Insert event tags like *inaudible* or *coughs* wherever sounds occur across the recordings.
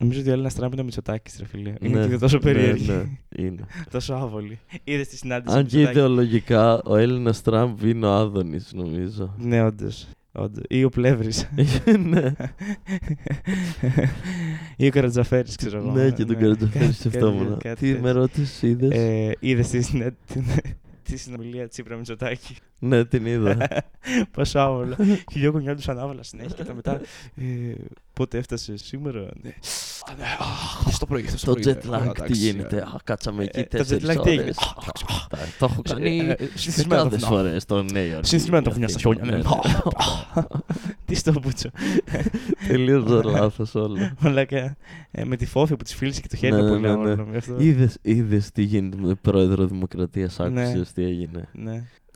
Νομίζω ότι ο Έλληνα Τραμπ είναι ο Μητσοτάκης, ρε φίλε. Είναι Ναι, και τόσο ναι, περίεργη. ναι, είναι. *laughs* τόσο άβολη. Είδες τη συνάντηση. Αν του και Μητσοτάκη. ιδεολογικά ο Έλληνας Τραμπ είναι ο Άδωνης, νομίζω. Ναι, όντως. Ή ο Πλεύρης. *laughs* ναι, *laughs* ή ο Καρατζαφέρης, ξέρω εγώ. ναι, και τον Καρατζαφέρη Κάτι- σκεφτόμουν. κάτι- κάτι Τι τέτοιο. με ρώτησε, είδες; Ε, Είδες τη, συνέ- την- τη συνομιλία Τσίπρα Μητσοτάκη. Ναι, την είδα. *laughs* Πόσο άβολο. και λίγο κουνιόντουσαν άβολα συνέχεια και τα μετά. Ε, πότε έφτασε σήμερα. Ναι. Α, ναι, α, χθες το πρωί, χθες Το πρωί, ναι. jet Α, lag τι εντάξει, γίνεται. ε. Α, κάτσαμε εκεί Ε, το τέσσερις jet lag τι έγινε; ώρες. Α, εντάξει, α. Τα- Το έχω κάνει Ε, ε, συνηθισμένα τα δεκάδες βουνά. φορές στο Νέο Υόρκο. Συνηθισμένα τα βουνιά στα χιόνια. ναι. Ναι, Τι στο πούτσο. Τελείως λάθος όλα. Μαλάκα. ε, Με τη φόφη που της φίλησε και το χέρι Ναι, του ναι, πολύ ναι, ναι. άβολο. με αυτό. Είδες, είδες τι γίνεται με πρόεδρο Δημοκρατίας, Ναι. άκουσες τι έγινε;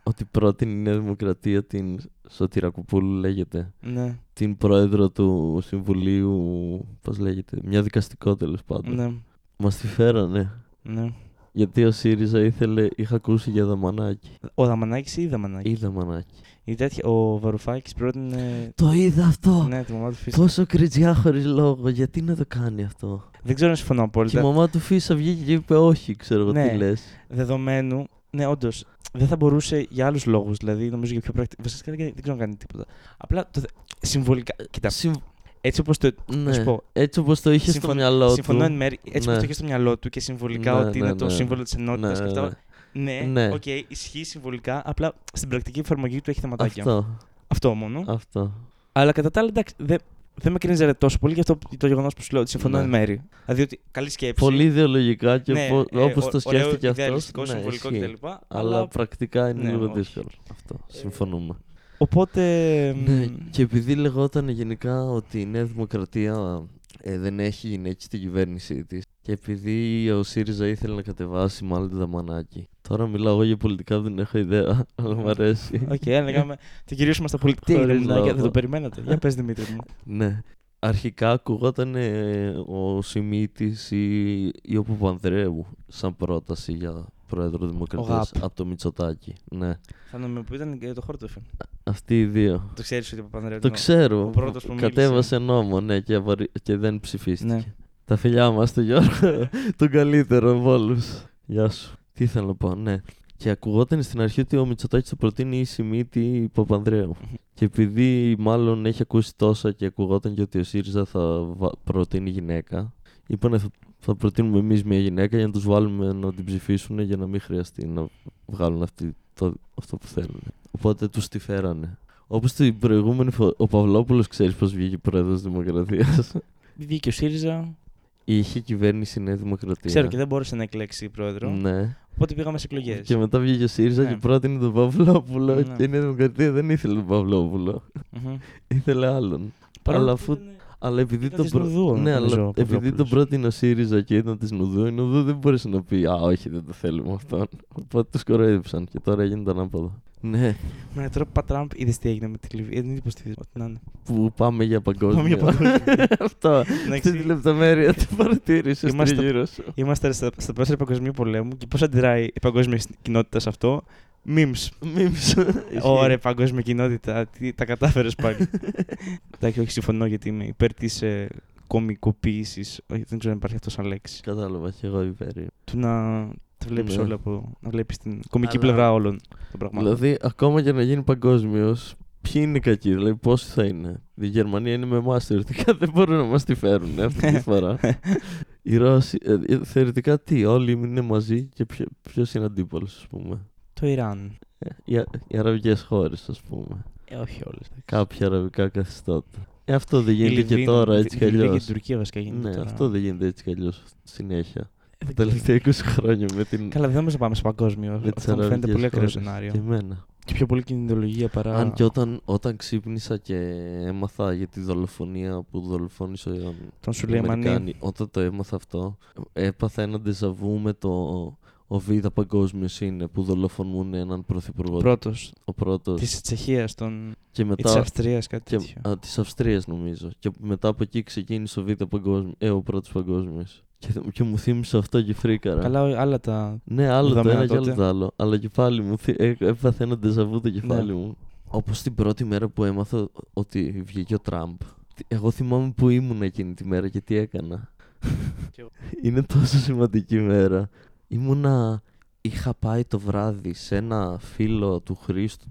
Ναι, Ότι πρότεινε η Νέα Δημοκρατία την Σωτηρακοπούλου λέγεται. ναι, Την πρόεδρο του Συμβουλίου, πώς λέγεται, μια δικαστικό τέλος πάντων. ναι, Μας τη φέρανε. ναι. Γιατί ο ΣΥΡΙΖΑ ήθελε, είχα ακούσει για δαμανάκι. Ο Δαμανάκης ή η Δαμανάκη; Ή δαμανάκι. Η τέτοια, ο Βαρουφάκης πρότεινε. Το είδα αυτό. Ναι, τη μαμά του Φίσα. Πόσο κριτζιά χωρίς λόγο, γιατί να το κάνει αυτό; Δεν ξέρω αν συμφωνώ Και η απόλυτα. μαμά του Φίσα βγήκε και είπε όχι, ξέρω εγώ Ναι. τι λες. Δεδομένου, ναι, όντως, δεν θα μπορούσε για άλλους λόγους. Δηλαδή, νομίζω για πιο πρακτικό. Βασικά δεν δεν ξέρω αν κάνει τίποτα. Απλά το, θε- συμβολικά. Κοίτα, έτσι όπως το. να σου Ναι. πω, Έτσι όπως το είχε στο συμφωνώ- μυαλό συμφωνώ εν του. μέρη. Έτσι Ναι. όπω το είχε στο μυαλό του και συμβολικά Ναι, ότι ναι, είναι το ναι. σύμβολο της ενότητας Ναι, και ναι, αυτά. Ναι, Ναι. οκ, ισχύει συμβολικά. Απλά στην πρακτική εφαρμογή του έχει θεματάκια. Αυτό. Αυτό μόνο. Αυτό. Αλλά κατά τα άλλα, εντάξει, δεν, δεν με cringe ιζε τόσο πολύ για αυτό το γεγονός που σου λέω ότι συμφωνώ Ναι. εν μέρη. Δηλαδή ότι καλή σκέψη. Πολύ ιδεολογικά και ναι, ναι, ε, όπως ω- το ωραίο, σκέφτηκε αυτός. ιδεαλιστικό, συμβολικό κτλ. Αλλά, Αλλά, πρακτικά είναι ναι, λίγο όχι. δύσκολο. Αυτό. Συμφωνούμε. οπότε. Ναι, μ, και επειδή λεγόταν γενικά ότι η Νέα Δημοκρατία ε, δεν έχει γυναίκα στην κυβέρνησή της και επειδή ο ΣΥΡΙΖΑ ήθελε να κατεβάσει μάλλον το Δαμανάκη. Τώρα μιλάω εγώ για πολιτικά, δεν έχω ιδέα, *laughs* αλλά μου αρέσει. Οκ, οκέι, λέγαμε. *laughs* Την κυρίωσουμε στα πολιτικά. Τι έγινε, Χωρίς μουλάκια, δεν λόγο. το περιμένατε. Για πες Δημήτρη μου. *laughs* ναι. Αρχικά ακουγόταν ε, ο Σιμίτης ή, ή ο Παπανδρέου σαν πρόταση για πρόεδρο Δημοκρατίας ΓΑΠ. από το Μητσοτάκι. Ναι. Θα νομιμοποιούταν και το χόρτοφι. Αυτοί οι δύο. Το ξέρεις ότι ο Παπανδρέου. Το είναι ο- ξέρω. ο πρώτος που μίλησε. Κατέβασε νόμο, ναι, και, απορρι- και δεν ψηφίστηκε. Ναι. Τα φιλιά μας του Γιώργο, τον καλύτερο από όλους. Γεια σου. Τι ήθελα να πω, ναι. Και ακουγόταν στην αρχή ότι ο Μητσοτάκης θα προτείνει η Σιμίτη Παπανδρέου. και επειδή μάλλον έχει ακούσει τόσα και ακουγόταν και ότι ο ΣΥΡΙΖΑ θα βα- προτείνει γυναίκα, είπανε θα, θα προτείνουμε εμείς μια γυναίκα για να τους βάλουμε να την ψηφίσουν για να μην χρειαστεί να βγάλουν αυτή, το, αυτό που θέλουν. Οπότε τους τη φέρανε. Όπως την προηγούμενη φορά, ο Παυλόπουλος ξέρεις πώς βγήκε πρόεδρος Δημοκρατίας. Βγήκε ο ΣΥΡΙΖΑ. Είχε κυβέρνηση η Νέα Δημοκρατία. Ξέρω και δεν μπόρεσε να εκλέξει πρόεδρο. Ναι. Οπότε πήγαμε σε εκλογές. Και μετά βγήκε ο ΣΥΡΙΖΑ Ναι. και πρότεινε τον Παυλόπουλο. Ναι. Και η Νέα Δημοκρατία δεν ήθελε τον Παυλόπουλο. ήθελε άλλον. Αλλά αφού. Αλλά επειδή ήταν τον της προ... Νουδού, ναι, νομίζω, αλλά ο επειδή Παυλόπουλος. τον πρότεινε ο ΣΥΡΙΖΑ και ήταν της Νουδού, η Νουδού δεν μπορούσε να πει Α, όχι, δεν το θέλουμε αυτόν. Οπότε τους κοροϊδέψαν και τώρα έγινε το ανάποδο. Ναι, Ναι, τώρα πα Τραμπ είδες τι έγινε με τη Λιβύη. Ε, Δεν υποστηρίζει. Ό,τι να είναι. που πάμε για παγκόσμιο. Πάμε για παγκόσμιο. *laughs* Αυτό. Εντάξει, Αυτή τη λεπτομέρεια την παρατήρησε Είμαστε- τριγύρω σου. Είμαστε στα, στα πλαίσια παγκοσμίου πολέμου και πώς αντιδράει η παγκόσμια κοινότητα σε αυτό; Memes. Μίμης. Ωραία, παγκόσμια κοινότητα. Τι, τα κατάφερες πάλι. *laughs* Εντάξει, όχι, συμφωνώ γιατί είμαι υπέρ της ε, κομικοποίησης. Όχι, δεν ξέρω αν υπάρχει αυτός σαν λέξη. Κατάλαβα και εγώ υπέρ. Του να τα βλέπεις Ναι. όλα από. να βλέπεις την κομική Αλλά- πλευρά όλων των πραγμάτων. Δηλαδή, ακόμα και να γίνει παγκόσμιος, ποιοι είναι οι κακοί, δηλαδή πόσοι θα είναι; Η Γερμανία είναι με εμά θεωρητικά, δεν μπορούν να μας τη φέρουν αυτή τη φορά. *laughs* Οι Ρώσοι, ε, ε, θεωρητικά τι, όλοι είναι μαζί και ποιο είναι αντίπαλος, ας πούμε; Το Ιράν. Ε, οι, α- οι αραβικές χώρες, ας πούμε. Ε, όχι όλες. Κάποια αραβικά καθεστώτα. Ε, αυτό δεν γίνεται και τώρα έτσι κι αλλιώ. αλλιώ. Και την Τουρκία βασικά γίνεται. Ναι, τώρα. αυτό δεν γίνεται έτσι κι αλλιώς συνέχεια. Ε, Τα δεν ξέρω. τελευταία 20 χρόνια με την. Καλά, δεν νομίζω να πάμε σε παγκόσμιο. με τις Αυτό μου φαίνεται αραβικές πολύ ακραίο χώρες. σενάριο. Και εμένα. Και πιο πολύ κινητολογία παρά. Αν και όταν, όταν ξύπνησα και έμαθα για τη δολοφονία που δολοφόνησε ο τον οι Σουλεϊμανί. Αμερικάνοι, όταν το έμαθα αυτό, έπαθα ένα ντεζαβού με το ο Β' παγκόσμιος είναι που δολοφονούν έναν πρωθυπουργό. Πρώτος. Ο πρώτος. Της Τσεχίας τον... Και ή της μετά. Αυστρίας, κάτι Και, τέτοιο. α, της Αυστρίας νομίζω. Και μετά από εκεί ξεκίνησε ο Β' παγκόσμιο. Ε, ο πρώτος παγκόσμιος. Και, και μου θύμισε αυτό και φρίκαρα. Καλά, ό- άλλα τα. Ναι, άλλο το δεδομένα ένα και άλλο τότε. το άλλο. Αλλά και πάλι μου θύ- έ- έπαθε ένα ντεζαβού το κεφάλι Ναι. μου. Όπως την πρώτη μέρα που έμαθα ότι βγήκε ο Τραμπ. τι- Εγώ θυμάμαι που ήμουν εκείνη τη μέρα και τι έκανα. *laughs* Είναι τόσο σημαντική μέρα. Ήμουνα... Είχα πάει το βράδυ σε ένα φίλο του Χρήστου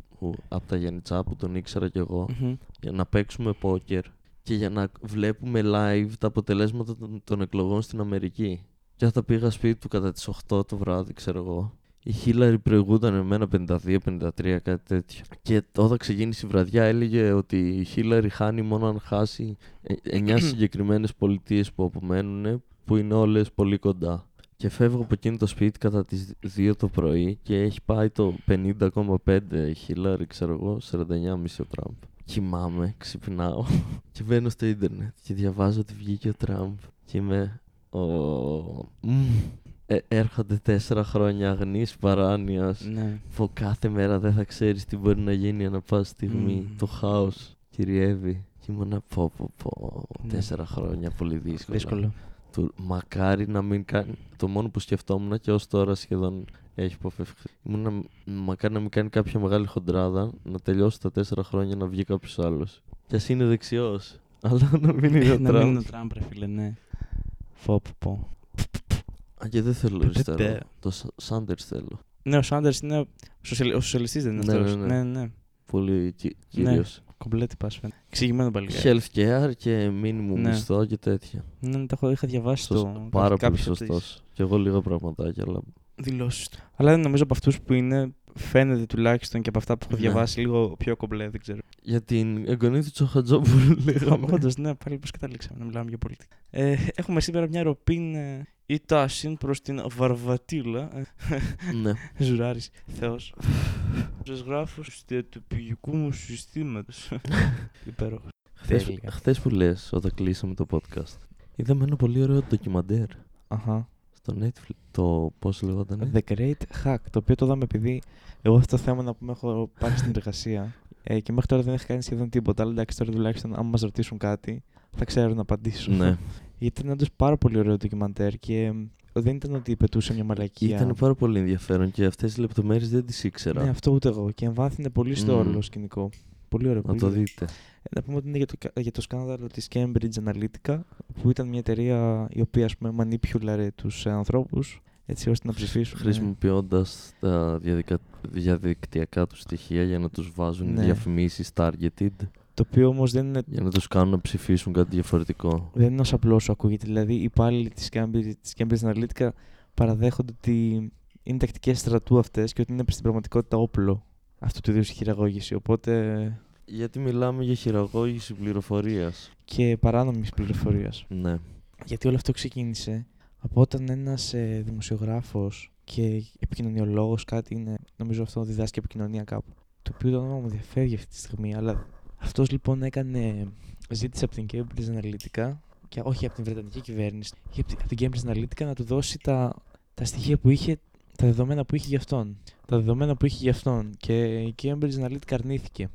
από τα Γιάννητσά που τον ήξερα κι εγώ Μμμ. για να παίξουμε πόκερ και για να βλέπουμε live τα αποτελέσματα των, των εκλογών στην Αμερική. Και όταν πήγα σπίτι του κατά τις 8 το βράδυ, ξέρω εγώ, η Χίλαρη προηγούταν με ένα 52-53, κάτι τέτοιο. Και όταν ξεκίνησε η βραδιά έλεγε ότι η Χίλαρη χάνει μόνο αν χάσει 9 *clears throat* συγκεκριμένες πολιτείες που απομένουν, που είναι όλες πολύ κοντά. Και φεύγω από εκείνο το σπίτι κατά τις 2 το πρωί και έχει πάει το 50,5 η Χίλαρη, ξέρω εγώ, 49,5 ο Τραμπ. Κοιμάμαι, ξυπνάω *laughs* και μπαίνω στο ίντερνετ και διαβάζω ότι βγήκε ο Τραμπ και είμαι ο... Μμμ. Ε, έρχονται τέσσερα χρόνια αγνής παράνοιας Ναι. που κάθε μέρα δεν θα ξέρεις τι μπορεί να γίνει ανά πάση στιγμή. Μμμ. Το χάος κυριεύει. Και ήμουνα πω πω πω, Ναι. τέσσερα χρόνια πολύ δύσκολα. Δύσκολο. Του, μακάρι να μην κάνει. Το μόνο που σκεφτόμουν και ως τώρα σχεδόν έχει αποφευχθεί. Ήμουν μακάρι να μην κάνει κάποια μεγάλη χοντράδα, να τελειώσει τα τέσσερα χρόνια να βγει κάποιος άλλος. Κι ας είναι δεξιός. *laughs* Αλλά να μην είναι ο Να μην είναι Τραμπ. ο Τραμπ, ρε φίλε, ναι. Φω, πω, πω. Α, και δεν θέλω Πε- αριστερό. πε- Το Σάντερς θέλω. Ναι, ο Σάντερς είναι ο, σοσιαλ... ο σοσιαλιστής δεν είναι Ναι, αυτός. ναι, ναι. ναι, ναι. Πολύ κι- Ναι. κύριος. Κομπλέτη πας φαίνεται. Εξηγημένο παλικάρι. Health care και minimum Ναι. μισθό και τέτοια. Ναι, ναι, τα έχω, είχα διαβάσει Σωσ- το. Πάρα πολύ κάποιες από τις σωστός. Και εγώ λίγα πραγματάκια, αλλά. Δηλώσεις του. Αλλά νομίζω από αυτούς που είναι, φαίνεται τουλάχιστον και από αυτά που έχω Ναι. διαβάσει λίγο πιο κομπλέ, δεν ξέρω. Για την εγγονή του Τσοχατζόπουλου *laughs* λέγαμε. Όντως, ναι, πάλι πώς καταλήξαμε να μιλάμε για πολιτική. Ε, έχουμε σήμερα μια ροπίν ε, ή τάση προς την Βαρβατήλα. ναι. *laughs* Ζουράρης, Θεός. Σα γράφω του πηγικού μου συστήματος. *laughs* Υπέροχος. Χθες, Τέλεια. χθες που λες όταν κλείσαμε το podcast είδαμε ένα πολύ ωραίο ντοκιμαντέρ Αχα. Στο Netflix το πώς λεγόταν The Great Hack, το οποίο το είδαμε επειδή εγώ αυτό το θέμα να πούμε έχω πάρει στην εργασία ε, και μέχρι τώρα δεν έχει κάνει σχεδόν τίποτα. Αλλά εντάξει, τώρα τουλάχιστον αν μας ρωτήσουν κάτι θα ξέρω να απαντήσουν. ναι. Γιατί ήταν όντως πάρα πολύ ωραίο ντοκιμαντέρ και ε, δεν ήταν ότι πετούσε μια μαλακία. Ήταν πάρα πολύ ενδιαφέρον και αυτές τις λεπτομέρειες δεν τις ήξερα Ναι, αυτό ούτε εγώ. Και εμβάθυνε πολύ στο Μμμ. όλο σκηνικό. Πολύ ωραίο. να πολύ το ωραίο. δείτε Ε, Να πούμε ότι είναι για το, κα- για το σκάνδαλο της Cambridge Analytica, που ήταν μια εταιρεία η οποία ας πούμε μανίπιουλαρε τους ε, ανθρώπους έτσι ώστε να ψηφίσουν. ε, χρησιμοποιώντας τα διαδικα... διαδικτυακά τους στοιχεία για να τους βάζουν Ναι. διαφημίσεις targeted Το οποίο όμως δεν είναι, για να τους κάνουν να ψηφίσουν κάτι διαφορετικό δεν είναι όσο απλός όσο ακούγεται. Δηλαδή οι υπάλληλοι της Cambridge, της Cambridge Analytica παραδέχονται ότι είναι τακτικές στρατού αυτές και ότι είναι στην πραγματικότητα όπλο αυτού του είδους η χειραγώγηση. Οπότε γιατί μιλάμε για χειραγώγηση πληροφορίας και παράνομης πληροφορίας. ναι Γιατί όλο αυτό ξεκίνησε από όταν ένας ε, δημοσιογράφος και επικοινωνιολόγος κάτι είναι, νομίζω αυτό διδάσκει επικοινωνία κάπου, το οποίο το όνομα μου διαφεύγει αυτή τη στιγμή, αλλά αυτός λοιπόν έκανε, ζήτησε από την Cambridge Analytica και όχι από την Βρετανική κυβέρνηση, ή από την, από την Cambridge Analytica να του δώσει τα, τα στοιχεία που είχε, τα δεδομένα που είχε για αυτόν. Τα δεδομένα που είχε για αυτόν. Και η Cambridge Analytica αρνήθηκε.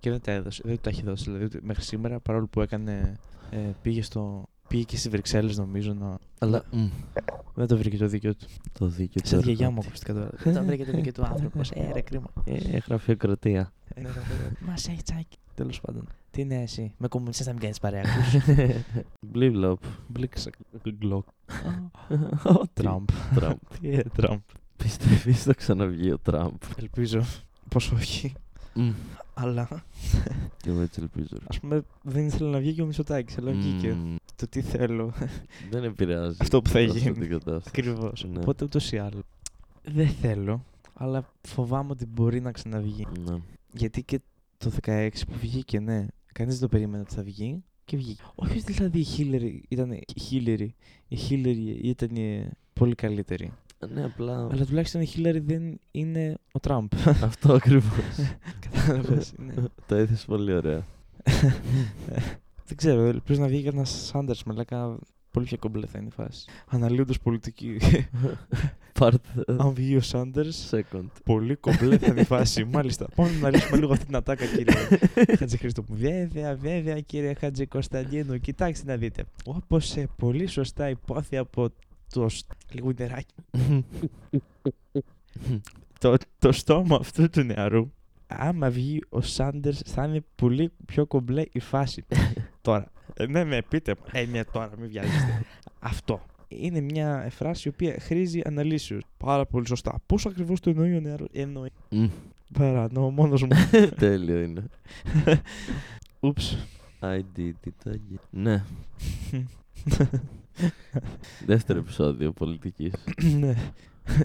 Και δεν τα έδωσε. Δεν του τα έχει δώσει. Δηλαδή ούτε μέχρι σήμερα, παρόλο που έκανε. Ε, πήγε, στο, πήγε και στι Βρυξέλλες, νομίζω. Να, αλλά μ, δεν το βρήκε το δίκιο του. το δίκαιο Σαν του τη γιαγιά μου εργάτη. ακουστικά τώρα. *laughs* Δεν το βρήκε το δίκιο του άνθρωπος. Ε, ρε κρίμα. ε, γραφειοκρατία Μας έχει τσάκι. Τέλος πάντων. Τι είναι εσύ. Με κομμουνιστές να μην κάνεις παρέα. Μπλίβλοπ. Μπλίξα. Γκλοκ. Τραμπ. Τραμπ. Τραμπ. Τι είναι Τραμπ. Πιστεύεις θα ξαναβγεί ο Τραμπ. Ελπίζω. Πώς όχι. Μμ. Αλλά Και εγώ έτσι ελπίζω. ρε. ας πούμε δεν ήθελε να βγει και ο Μισοτάκη. Αλλά βγήκε. Μμ, Το τι θέλω. Δεν επηρεάζει. Αυτό που θα τόσο γίνει. την κατάσταση. Ακριβώς. Ναι. Οπότε ούτως ή άλλως. Δεν θέλω. Αλλά φοβάμαι ότι μπορεί να ξαναβγεί. Ναι. Γιατί και το 16 που βγήκε, ναι. Κανείς δεν το περίμενε ότι θα βγει και βγήκε. Όχι ότι δηλαδή η Χίλερη ήταν. Η Χίλερη, η Χίλερη ήταν ε, πολύ καλύτερη. Ναι, απλά Αλλά τουλάχιστον η Χίλερη δεν είναι ο Τραμπ. αυτό ακριβώς. *laughs* Κατάλαβες. ναι. Το έθεσες πολύ ωραία. *laughs* δεν ξέρω, ελπίζω να βγει και ένας Σάντερ μαλάκα. Πολύ πιο κομπλέ θα είναι η φάση. Αναλύοντας πολιτική. Part Αν βγει ο Σάντερς, second. πολύ κομπλέ θα είναι η φάση. *laughs* Μάλιστα. Πάμε να λύσουμε λίγο αυτή την ατάκα, κύριε Χατζη Χριστόπουλου. Βέβαια, βέβαια, κύριε Χατζη Κωνσταντίνου. Κοιτάξτε να δείτε. Όπως πολύ σωστά υπόθη από το. σ- Λίγο νεράκι. *laughs* Το, το στόμα αυτού του νεαρού. Άμα βγει ο Σάντερς, θα είναι πολύ πιο κομπλέ η φάση. *laughs* Τώρα, Ε, ναι, ναι, πείτε μου. Ε, ναι, τώρα, μην βιάζεστε. *laughs* Αυτό. Είναι μια φράση η οποία χρήζει αναλύσεως. Πάρα πολύ σωστά. Πώς ακριβώς το εννοεί ο νεαρός; Εννοεί. Μμ, Παρανό, μόνος μου. *laughs* Τέλειο είναι. *laughs* Ούψ. I did it again. Ναι. Δεύτερο επεισόδιο πολιτικής. *coughs* ναι.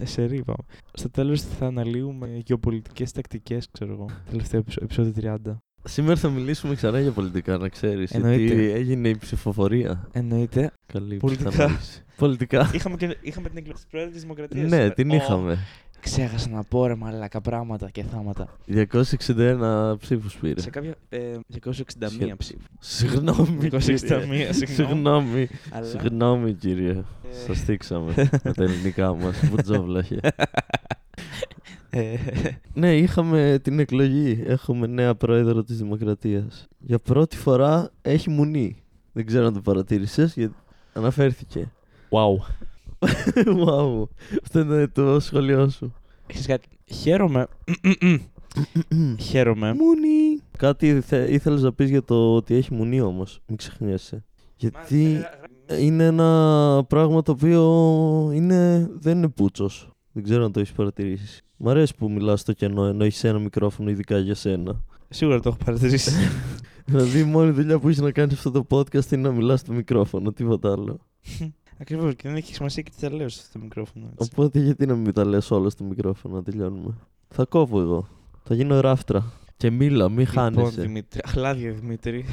Σε ρίπα. Στο τέλος θα αναλύουμε γεωπολιτικές τακτικές, ξέρω εγώ. Τελευταίο επεισο- επεισόδιο 30. Σήμερα θα μιλήσουμε ξανά για πολιτικά, να ξέρεις. Εννοείται. Γιατί έγινε η ψηφοφορία. Εννοείται. Καλή Πολιτικά. ψυχανάλυση. Πολιτικά. είχαμε, και, είχαμε την εκλογή της Πρόεδρου της Δημοκρατίας. ναι, σήμερα. την Ω, είχαμε. Ξέχασα να πω ρε μαλάκα πράγματα και θάματα. 261 ψήφους πήρε. Σε κάποια. Ε, 261 Σχε- ψήφους. Συγγνώμη. 261, κύριε. συγγνώμη. Συγγνώμη. Αλλά- Συγγνώμη, κύριε. Ε, Σας στήξαμε με τα ελληνικά μας. Μπουτζόβλαχε. *laughs* ε, *laughs* Ναι, είχαμε την εκλογή. Έχουμε νέα πρόεδρο της Δημοκρατίας. Για πρώτη φορά έχει μουνή. Δεν ξέρω αν το παρατήρησες, γιατί αναφέρθηκε. Wow. *laughs* wow. Αυτό είναι το σχολείο σου. Ξέρεις κάτι. Χαίρομαι. *coughs* Χαίρομαι. Μουνή. Κάτι θε, ήθελες να πεις για το ότι έχει μουνή όμως. Μην ξεχνιέσαι. Γιατί είναι ένα πράγμα το οποίο είναι, δεν είναι πούτσος. Δεν ξέρω αν το έχεις παρατηρήσει. Μ' αρέσει που μιλάς στο κενό ενώ έχεις ένα μικρόφωνο ειδικά για σένα. Σίγουρα το έχω παρατηρήσει. *laughs* δηλαδή, η μόνη δουλειά που έχεις να κάνεις αυτό το podcast είναι να μιλάς στο μικρόφωνο, τίποτα άλλο. *laughs* Ακριβώς και δεν έχεις σημασία και τι θα λέω σε αυτό το μικρόφωνο. έτσι. Οπότε, γιατί να μην τα λες όλα στο μικρόφωνο, να τελειώνουμε. Θα κόβω εγώ. Θα γίνω ράφτρα. Και μίλα, μη Λοιπόν, χάνεσαι. Δημήτρη. Αχλάδια Δημήτρη.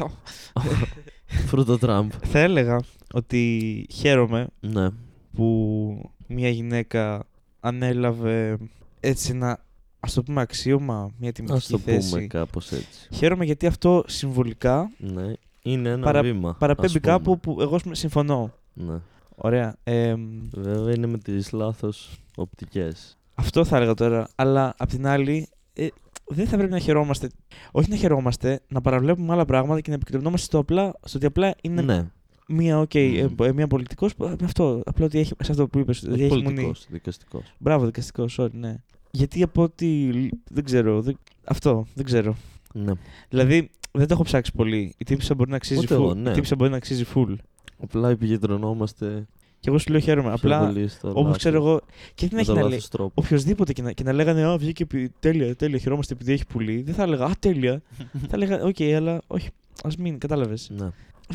*laughs* Φρούτο Τραμπ. θα έλεγα ότι χαίρομαι Ναι. που μια γυναίκα ανέλαβε έτσι ένα ας το πούμε αξίωμα, μια Α τιμητική το θέση. πούμε κάπως έτσι. Χαίρομαι γιατί αυτό συμβολικά Ναι. Είναι ένα Παρα- βήμα. ας παραπέμπει πούμε. κάπου που εγώ ας πούμε, συμφωνώ. Ναι. Ωραία. Ε, Βέβαια είναι με τις λάθος οπτικές. αυτό θα έλεγα τώρα. Αλλά απ' την άλλη, ε, δεν θα πρέπει να χαιρόμαστε. Όχι να χαιρόμαστε, να παραβλέπουμε άλλα πράγματα και να επικεντρωνόμαστε στο, απλά, στο ότι απλά είναι Ναι. Μία, οκέι, Μμμ. ε, μία πολιτικός. Αυτό, απλά ότι έχει, σε αυτό που είπες, ότι έχει μείνει. Πολιτικό, δικαστικός. Μπράβο, δικαστικός, sorry, ναι. Γιατί από ό,τι. Δεν ξέρω. Δεν, αυτό, δεν ξέρω. Ναι. Δηλαδή, δεν το έχω ψάξει πολύ. Η τύπισσα μπορεί να αξίζει Ούτε full. εγώ, ναι. Η τύπισσα μπορεί να αξίζει full. Απλά επικεντρωνόμαστε Και εγώ σου λέω χαίρομαι. πιο Απλά, πολύ στο όπως λάθος. ξέρω εγώ. Και δεν με έχει το να λέει. λάθος τρόπο. Οποιοδήποτε και να, και να λέγανε Α, βγήκε επει- τέλεια, τέλεια, χαιρόμαστε επειδή έχει πουλί. Δεν θα έλεγα Α, τέλεια. *laughs* θα έλεγα Οκ, αλλά όχι. Α μην, κατάλαβες. Ναι.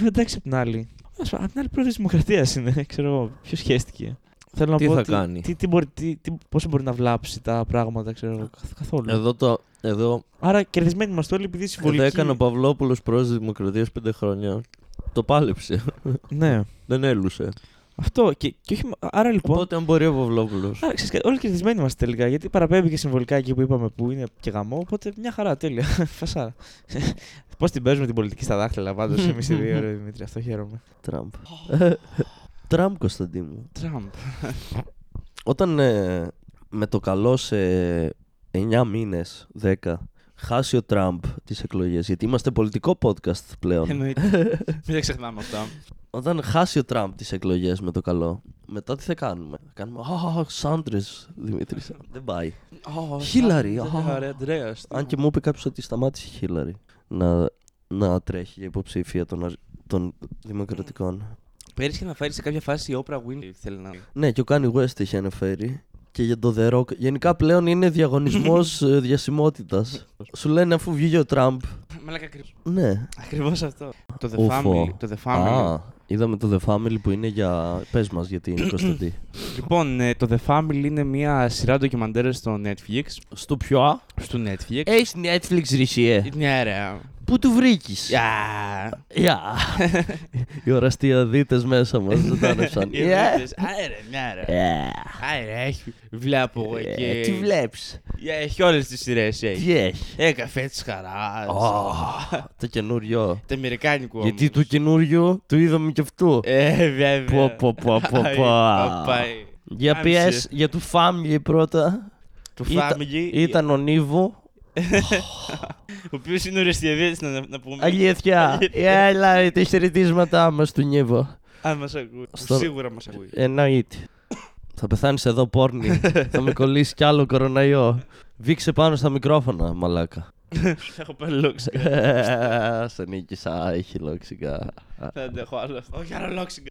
Εντάξει, απ' την άλλη. Ας πούμε, Απ' την άλλη, πρόεδρο της Δημοκρατίας είναι. *laughs* Ξέρω εγώ. Ποιος σχέστηκε. Θέλω να Τι πω θα ότι- κάνει; Τι, τι μπορεί, τι, τι, πόσο μπορεί να βλάψει τα πράγματα, ξέρω εγώ. καθ- Καθόλου. Εδώ, το, εδώ, Άρα κερδισμένοι είμαστε όλοι επειδή η εδώ συμβολική. έκανε ο Παυλόπουλος πρόεδρος της Δημοκρατίας πέντε χρόνια. Το πάλεψε. Ναι. Δεν έλουσε. Αυτό. Και, και όχι, άρα λοιπόν. Οπότε αν μπορεί ο Παυλόπουλος. Άρα, ξέρεις, κάτι, όλοι κερδισμένοι είμαστε τελικά. Γιατί παραπέμπει και συμβολικά εκεί που είπαμε που είναι και γαμό. Οπότε μια χαρά, τέλεια. *laughs* Φασάρα. *laughs* Πώς την παίζουμε την πολιτική στα δάχτυλα πάντως *laughs* εμείς οι δύο, ρε Δημήτρη. Αυτό χαίρομαι. Τραμπ. Τραμπ Κωνσταντίνου. Τραμπ. Όταν ε, με το καλό σε 9 μήνες, 10, χάσει ο Τραμπ τις εκλογές, γιατί είμαστε πολιτικό podcast πλέον. Εννοείται. *laughs* Μην τα ξεχνάμε αυτά. Όταν χάσει ο Τραμπ τις εκλογές με το καλό, μετά τι θα κάνουμε; Θα κάνουμε «Α, Σάντρες, Δημήτρη. Δεν πάει. Χίλαρη, α. Ωραία, Αντρέα. Αν και μου είπε κάποιος ότι σταμάτησε η Χίλαρη να, να τρέχει για υποψήφια των, αρ- των δημοκρατικών. Πέρυσι να φέρει σε κάποια φάση η Oprah Winfrey. Θέλει να. Ναι, και ο Kanye West έχει αναφέρει. Και για το The Rock. Γενικά πλέον είναι διαγωνισμός *clears throat* διασημότητας. Σου λένε αφού βγήκε ο Τραμπ. Μαλάκα ακριβώ. Ναι. Ακριβώς αυτό. Το The Ουφο. Family. Το The Family. Α, είδαμε το The Family που είναι για. Πες μας, γιατί είναι Κωνσταντή. *clears throat* Λοιπόν, ε, το The Family είναι μια σειρά ντοκιμαντέρ στο Netflix. Στο ποιο; Στο Netflix. Έχεις Netflix ρησιέ. Ναι, ρε. Πού του βρήκες; Γεια. Γεια. *laughs* Οι οραστιαδίτε μέσα μας δεν τα άνεψαν. *laughs* Οι Βρύτες. Άι, ρε, μια ρε. Άι, ρε, έχει. Βλέπω εγώ εκεί. Ε, Τι βλέπεις; Ε, Έχει όλες τις σειρές. Έχει. Τι έχει; Ε, καφέ της χαράς. *laughs* Το καινούριο. Το αμερικάνικο. Γιατί όμως. το καινούριο το είδαμε και αυτό. Ε, βέβαια. Πω, πω, πω, πω, Άι, πω. παπάι. Για Άμυσε. PS, για του Family πρώτα. Το Ήταν- Family. Ήταν ο Νίβο. *laughs* Ο οποίος είναι ο Ρεστιαδίτη, να, να πούμε. Αλήθεια. Έλα, τα χαιρετίσματά μας του Νίβο. Αν μας ακούει. Στο- Σίγουρα μας ακούει. Εννοείται. Θα πεθάνεις εδώ πόρνη. θα με κολλήσει κι άλλο κοροναϊό. Βήξε πάνω στα μικρόφωνα, μαλάκα. *laughs* Έχω πάρει λόξιγκα. *laughs* Σε νίκησα, έχει λόξιγκα. Δεν αντέχω άλλο. Όχι, άλλο λόξιγκα.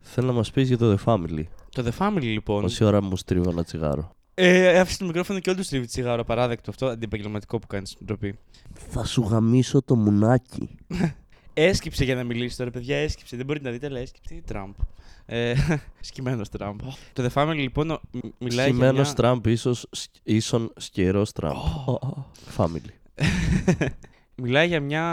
Θέλω να μας πεις για το The Family. Το The Family λοιπόν. Όση ώρα μου στρίβω ένα τσιγάρο. Ε, άφησε το μικρόφωνο και όντω τρίβει τσιγάρο. Απαράδεκτο αυτό. Αντιπαγγελματικό που κάνεις στην τροπή. Θα σου γαμίσω το μουνάκι. *laughs* Έσκυψε για να μιλήσεις τώρα, παιδιά. Έσκυψε. Δεν μπορείτε να δείτε, αλλά έσκυψε. Τι Τραμπ. Ε, Σκημένος Τραμπ. Το The Family λοιπόν ο- μ- μιλάει για Σημαίνος μια... Τραμπ ίσως, ίσον σκερός Τραμπ. Family. *laughs* μιλάει για μια.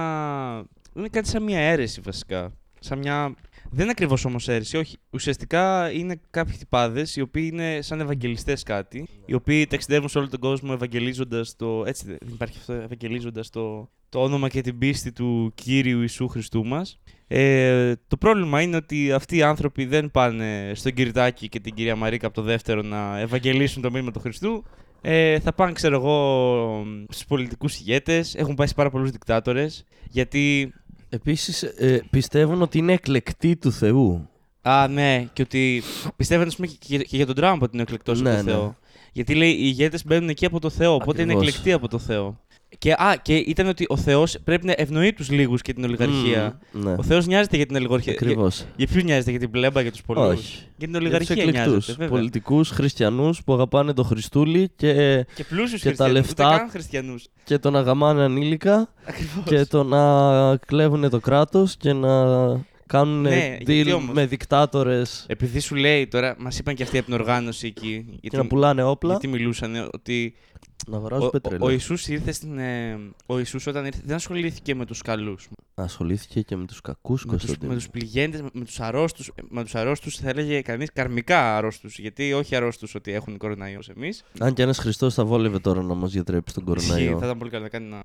Είναι κάτι σαν μια αίρεση βασικά. Σαν μια. Δεν είναι ακριβώς όμως αίρεση, όχι. Ουσιαστικά είναι κάποιοι τυπάδε οι οποίοι είναι σαν Ευαγγελιστές κάτι. Οι οποίοι ταξιδεύουν σε όλο τον κόσμο ευαγγελίζοντας το. Έτσι δεν υπάρχει αυτό, ευαγγελίζοντας το, το όνομα και την πίστη του κύριου Ιησού Χριστού μας. Ε, το πρόβλημα είναι ότι αυτοί οι άνθρωποι δεν πάνε στον Κυριτάκη και την κυρία Μαρίκα από το δεύτερο να ευαγγελίσουν το μήνυμα του Χριστού. Ε, θα πάνε, ξέρω εγώ, στους πολιτικούς ηγέτες. Έχουν πάει σε πάρα πολλούς δικτάτορες. Γιατί. Επίσης ε, πιστεύουν ότι είναι εκλεκτοί του Θεού. Α, ναι, και ότι πιστεύουν, ας πούμε, και, και για τον Τραμπ ότι είναι εκλεκτός Ναι, από το ναι. Θεό. Γιατί λέει οι ηγέτες μπαίνουν εκεί από το Θεό, οπότε είναι Ακριβώς. εκλεκτοί από το Θεό. Και, α, και ήταν ότι ο Θεός πρέπει να ευνοεί τους λίγους και την ολιγαρχία. Μμμ, ναι. Ο Θεός νοιάζεται για την ολιγαρχία. Για, Ακριβώς. για ποιους νοιάζεται, για την πλέμπα, για τους πολλούς; Όχι. Για την Για τους ολιγαρχία εκλεκτούς, νοιάζεται. Βέβαια. πολιτικούς χριστιανούς που αγαπάνε τον Χριστούλη και, Και πλούσιους και τα χριστιανούς. λεφτά- Ούτε καν χριστιανούς. και το να γαμάνε ανήλικα Ακριβώς. και το να κλέβουν το κράτος και να κάνουν Ναι, γιατί deal όμως; με δικτάτορες Επειδή σου λέει τώρα, μας είπαν και αυτοί από την οργάνωση εκεί. Γιατί, και να πουλάνε όπλα, γιατί μιλούσαν ότι να ο, αγοράζουν ο, πετρέλαιο. ο Ιησούς ήρθε στην. Ε, ο Ιησούς όταν ήρθε δεν ασχολήθηκε με τους καλούς. Ασχολήθηκε και με τους κακούς Με τους, Κωνσταντίνο. με τους πληγέντες, με τους αρρώστους. Με τους αρρώστους θα έλεγε κανείς καρμικά αρρώστους. Γιατί όχι αρρώστους ότι έχουν κοροναϊός εμείς. Αν και ένας Χριστός θα βόλευε τώρα να μας διατρέψει τον Ισχύει, κοροναϊό. Θα ήταν πολύ καλό να κάνει ένα.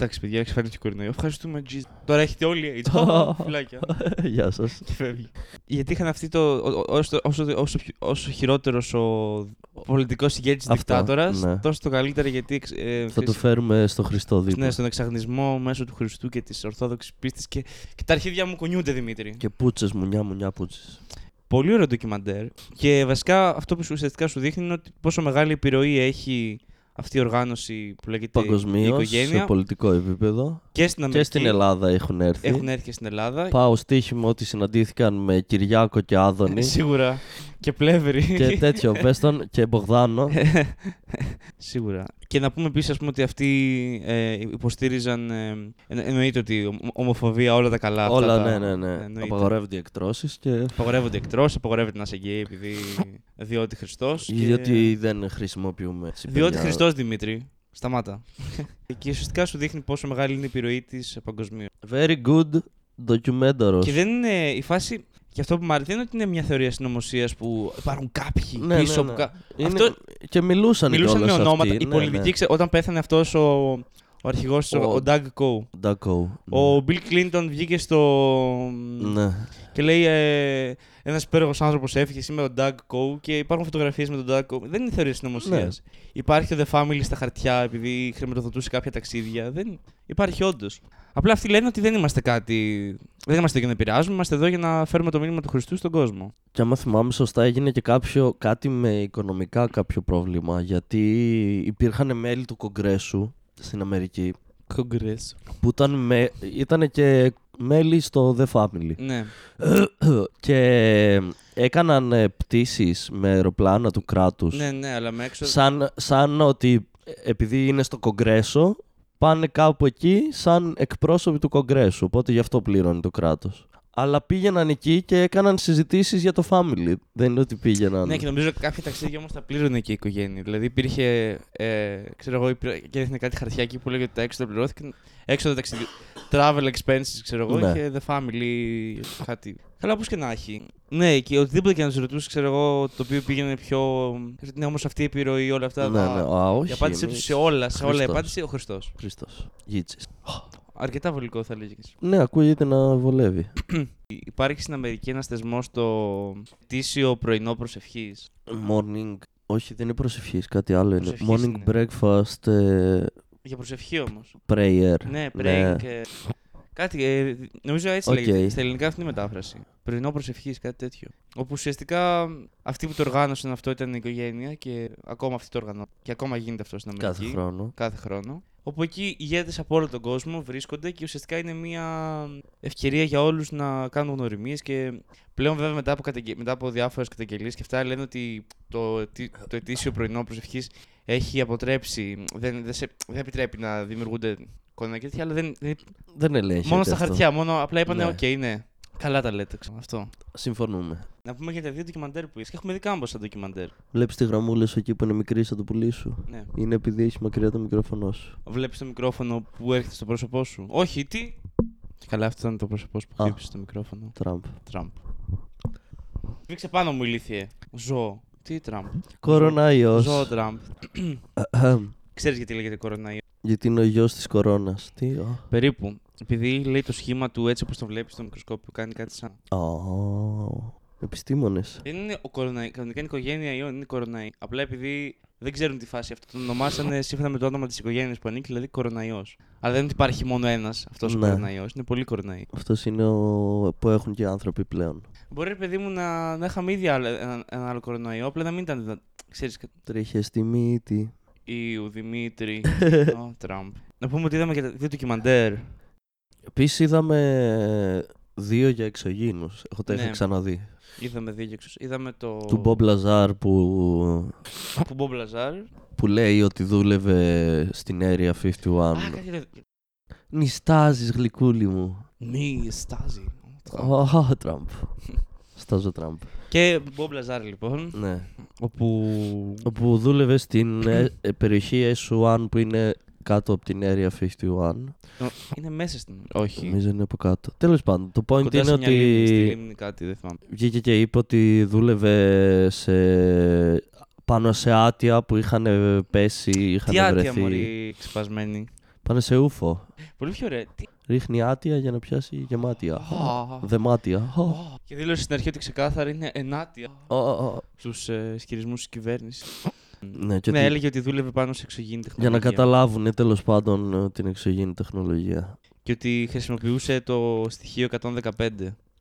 Ω, Εντάξει, παιδιά, έχεις φέρει και κοροναϊό. Ευχαριστούμε, Jesus. Τώρα έχετε όλοι AIDS. Ω, Φιλάκια. Γεια σας. Και φεύγει. Γιατί είχαν αυτή το. ο- ο- Όσο, όσο, όσο, πιο- όσο χειρότερος ο πολιτικός ηγέτης Αυτό, δικτάτορας, ναι. τόσο το καλύτερο γιατί. εξ- Ε, Θα το ξέρεις, φέρουμε στο Χριστό δίπλα. ναι, στον εξαγνισμό μέσω του Χριστού και της Ορθόδοξης πίστης. Και, και τα αρχίδια μου κουνιούνται, Δημήτρη. Και πούτσες μουνιά μουνιά πούτσες. Πολύ ωραίο ντοκιμαντέρ. Και βασικά αυτό που σου- ουσιαστικά σου δείχνει είναι ότι πόσο μεγάλη επιρροή έχει αυτή η οργάνωση που λέγεται η Παγκοσμίως, σε οικογένεια. πολιτικό επίπεδο. Και στην Αμερική. Και στην Ελλάδα έχουν έρθει. Έχουν έρθει και στην Ελλάδα. Πάω στοίχημα ότι συναντήθηκαν με Κυριάκο και Άδωνη. *laughs* Σίγουρα. Και πλεύρη. και τέτοιο, *laughs* πες τον, και Μπογδάνο. Σίγουρα. Και να πούμε επίσης ότι αυτοί ε, υποστήριζαν. Ε, εννο- εννοείται ότι ομο- ομοφοβία, όλα τα καλά. αυτά Όλα, τα, ναι, ναι, ναι. εννοείται. Απαγορεύονται οι εκτρώσεις και... Απαγορεύονται εκτρό, απαγορεύεται να είσαι γκέι επειδή. διότι Χριστός. Διότι δεν χρησιμοποιούμε Διότι τσιπενιά. Χριστός Δημήτρη. Σταμάτα. *laughs* και ουσιαστικά σου δείχνει πόσο μεγάλη είναι η επιρροή της παγκοσμίως. Very good documentary. Και δεν είναι η φάση. Και αυτό που μου αρέσει δεν είναι ότι είναι μια θεωρία συνωμοσίας που υπάρχουν κάποιοι Ναι, πίσω. ναι, που ναι. κα- Είναι... Αυτό- Και μιλούσαν, Μιλούσαν με κιόλας ονόματα. αυτοί. Η Ναι, πολιτική, ναι. ξε- όταν πέθανε αυτός ο, ο αρχηγός, ο, Ο- ο Doug Coe. Ντακό. Ο Bill Clinton βγήκε στο. Ναι. και λέει ε, ένας υπέροχος άνθρωπος έφυγε σήμερα ο Doug Coe και υπάρχουν φωτογραφίες με τον Doug Coe. Δεν είναι θεωρία συνωμοσίας. Ναι. Υπάρχει το The Family στα χαρτιά επειδή χρηματοδοτούσε κάποια ταξίδια. Δεν... Υπάρχει όντως. Απλά αυτοί λένε ότι δεν είμαστε κάτι. Δεν είμαστε εδώ για να επηρεάζουμε, είμαστε εδώ για να φέρουμε το μήνυμα του Χριστού στον κόσμο. Και άμα θυμάμαι σωστά έγινε και κάποιο, κάτι με οικονομικά κάποιο πρόβλημα γιατί υπήρχαν μέλη του Κογκρέσου στην Αμερική Congress. που ήταν, με, ήταν και μέλη στο The Family Ναι. *clears throat* και έκαναν ε, πτήσεις με αεροπλάνα του κράτους ναι, ναι, αλλά με έξω. σαν, σαν ότι ε, επειδή είναι στο Κογκρέσο πάνε κάπου εκεί σαν εκπρόσωποι του Κογκρέσου οπότε γι' αυτό πλήρωνε το κράτος. Αλλά πήγαιναν εκεί και έκαναν συζητήσεις για το family. Δεν είναι ότι πήγαιναν. Ναι, και νομίζω κάποια ταξίδια όμως τα πλήρωνε και η οικογένεια. Δηλαδή υπήρχε. Ε, ξέρω εγώ, υπήρχε- και έδειχνε κάτι χαρτιά εκεί που λέγεται ότι τα έξοδα πληρώθηκαν. Έξοδα ταξιδι... Travel expenses, ξέρω εγώ, Ναι. και the family. Κάτι. Καλά, όπω και να έχει. Ναι, και οτιδήποτε και να τους ρωτούσες, ξέρω εγώ, το οποίο πήγαινε πιο. Ναι, όμως αυτή η επιρροή, όλα αυτά. Ναι, τα- ναι. Α, όχι. η απάντησή τους εμείς- σε όλα, σε όλα. Η Χριστός. απάντηση ο Χριστός. Χριστός. Γίτσις. Αρκετά βολικό θα έλεγε. Ναι, ακούγεται να βολεύει. *clears throat* Υπάρχει στην Αμερική ένας θεσμός το τήσιο πρωινό προσευχής. Morning. Όχι, δεν είναι προσευχής, κάτι άλλο είναι. Προσευχής Morning είναι. breakfast ε, Για προσευχή όμως. prayer. Ναι, praying. και- Κάτι, ε, νομίζω έτσι Οκ. λέγεται. Στα ελληνικά αυτή είναι η μετάφραση. Πρωινό προσευχής, κάτι τέτοιο. Όπου ουσιαστικά αυτοί που το οργάνωσαν αυτό ήταν η οικογένεια και ακόμα αυτοί το οργανώνουν. Και ακόμα γίνεται αυτό στην Αμερική. Κάθε χρόνο. Κάθε χρόνο. Όπου εκεί ηγέτες από όλο τον κόσμο βρίσκονται και ουσιαστικά είναι μια ευκαιρία για όλους να κάνουν γνωριμίες και πλέον βέβαια μετά από, καταγγε... μετά από διάφορες καταγγελίες και αυτά λένε ότι το, το ετήσιο πρωινό προσευχής έχει αποτρέψει, δεν, δεν, σε... δεν επιτρέπει να δημιουργούνται κονέ και τέτοια, αλλά δεν, δεν... Δεν ελέγχει. μόνο στα χαρτιά, μόνο απλά είπανε, Ναι. οκ, ναι. Καλά τα λέτε, ξέρω, αυτό. Συμφωνούμε. Να πούμε για τα δύο ντοκιμαντέρ που είσαι. Και έχουμε δει κάμποσα ντοκιμαντέρ. Βλέπεις τη γραμμούλα σου εκεί που είναι μικρή σαν το πουλί σου; Ναι. Είναι επειδή έχει μακριά το μικρόφωνο σου. Βλέπεις το μικρόφωνο που έρχεται στο πρόσωπό σου; Όχι, τι; Και καλά, αυτό ήταν το πρόσωπό σου που Α. χτύπησε στο μικρόφωνο. Τραμπ. Τραμπ. Σφίξε πάνω μου, ηλίθιε. Ζω. Τι Τραμπ; Κοροναϊός. Ζω Τραμπ. *coughs* Ξέρεις γιατί λέγεται κοροναϊός. Γιατί είναι ο γιος της κορώνας. Τι. α. Περίπου. Επειδή λέει το σχήμα του έτσι όπως το βλέπεις στο μικροσκόπιο, κάνει κάτι σαν. Α, Επιστήμονες. Δεν είναι ο κοροναϊ. Κανονικά είναι οικογένεια ιών, είναι κοροναϊ. Απλά επειδή δεν ξέρουν τη φάση αυτό, τον ονομάσανε *laughs* σύμφωνα με το όνομα της οικογένειας που ανήκει, δηλαδή κοροναϊός. Αλλά δεν είναι ότι υπάρχει μόνο ένας αυτός ο Ναι. κοροναϊός. Είναι πολύ κοροναϊ. Αυτός είναι ο που έχουν και οι άνθρωποι πλέον. Μπορεί, ρε παιδί μου, να, να είχαμε ήδη άλλο- ένα, ένα άλλο κοροναϊό, απλά να μην ήταν. Ξέρεις, Τρίχες στη μύτη. Ιου, Δημήτρη, *laughs* ο Τραμπ. Να πούμε ότι είδαμε και τα δύο ντοκιμαντέρ. Επίσης είδαμε δύο για εξωγήινους. Εγώ τα είχα Ναι. ξαναδεί. Είδαμε δύο και εξω- Είδαμε το. Του Μπομπ Λαζάρ που, Του Μπομπ Λαζάρ. που λέει ότι δούλευε στην Area 51. Α, κάτι δεν. Νιστάζεις γλυκούλη μου. Μη στάζει. Αχ, Τραμπ. Στάζω Τραμπ. Και Μπομπ Λαζάρ, λοιπόν. Ναι. Όπου. Όπου δούλευε στην ε, ε, περιοχή S1 που είναι κάτω από την Area 51. Είναι μέσα στην. Όχι. Νομίζω είναι από κάτω. Τέλος πάντων, το point Κοντά είναι σε μια λίμνη, στη ότι λίμνη κάτι, δεν θυμάμαι. βγήκε και είπε ότι δούλευε σε... πάνω σε άτια που είχαν πέσει, είχαν Τι άτια βρεθεί. μωρή ξεπασμένη; Πάνε σε ούφο. Πολύ πιο ωραία. Τι. Ρίχνει άτια για να πιάσει γεμάτια. Α. Δεμάτια. Α. Και δήλωσε στην αρχή ότι ξεκάθαρα είναι ενάτια Α, α, α. στους ε, ισχυρισμούς της κυβέρνησης. Ναι, και Ναι, ότι- έλεγε ότι δούλευε πάνω σε εξωγήινη για τεχνολογία. να καταλάβουν τέλος πάντων ε, την εξωγήινη τεχνολογία. Και ότι χρησιμοποιούσε το στοιχείο 115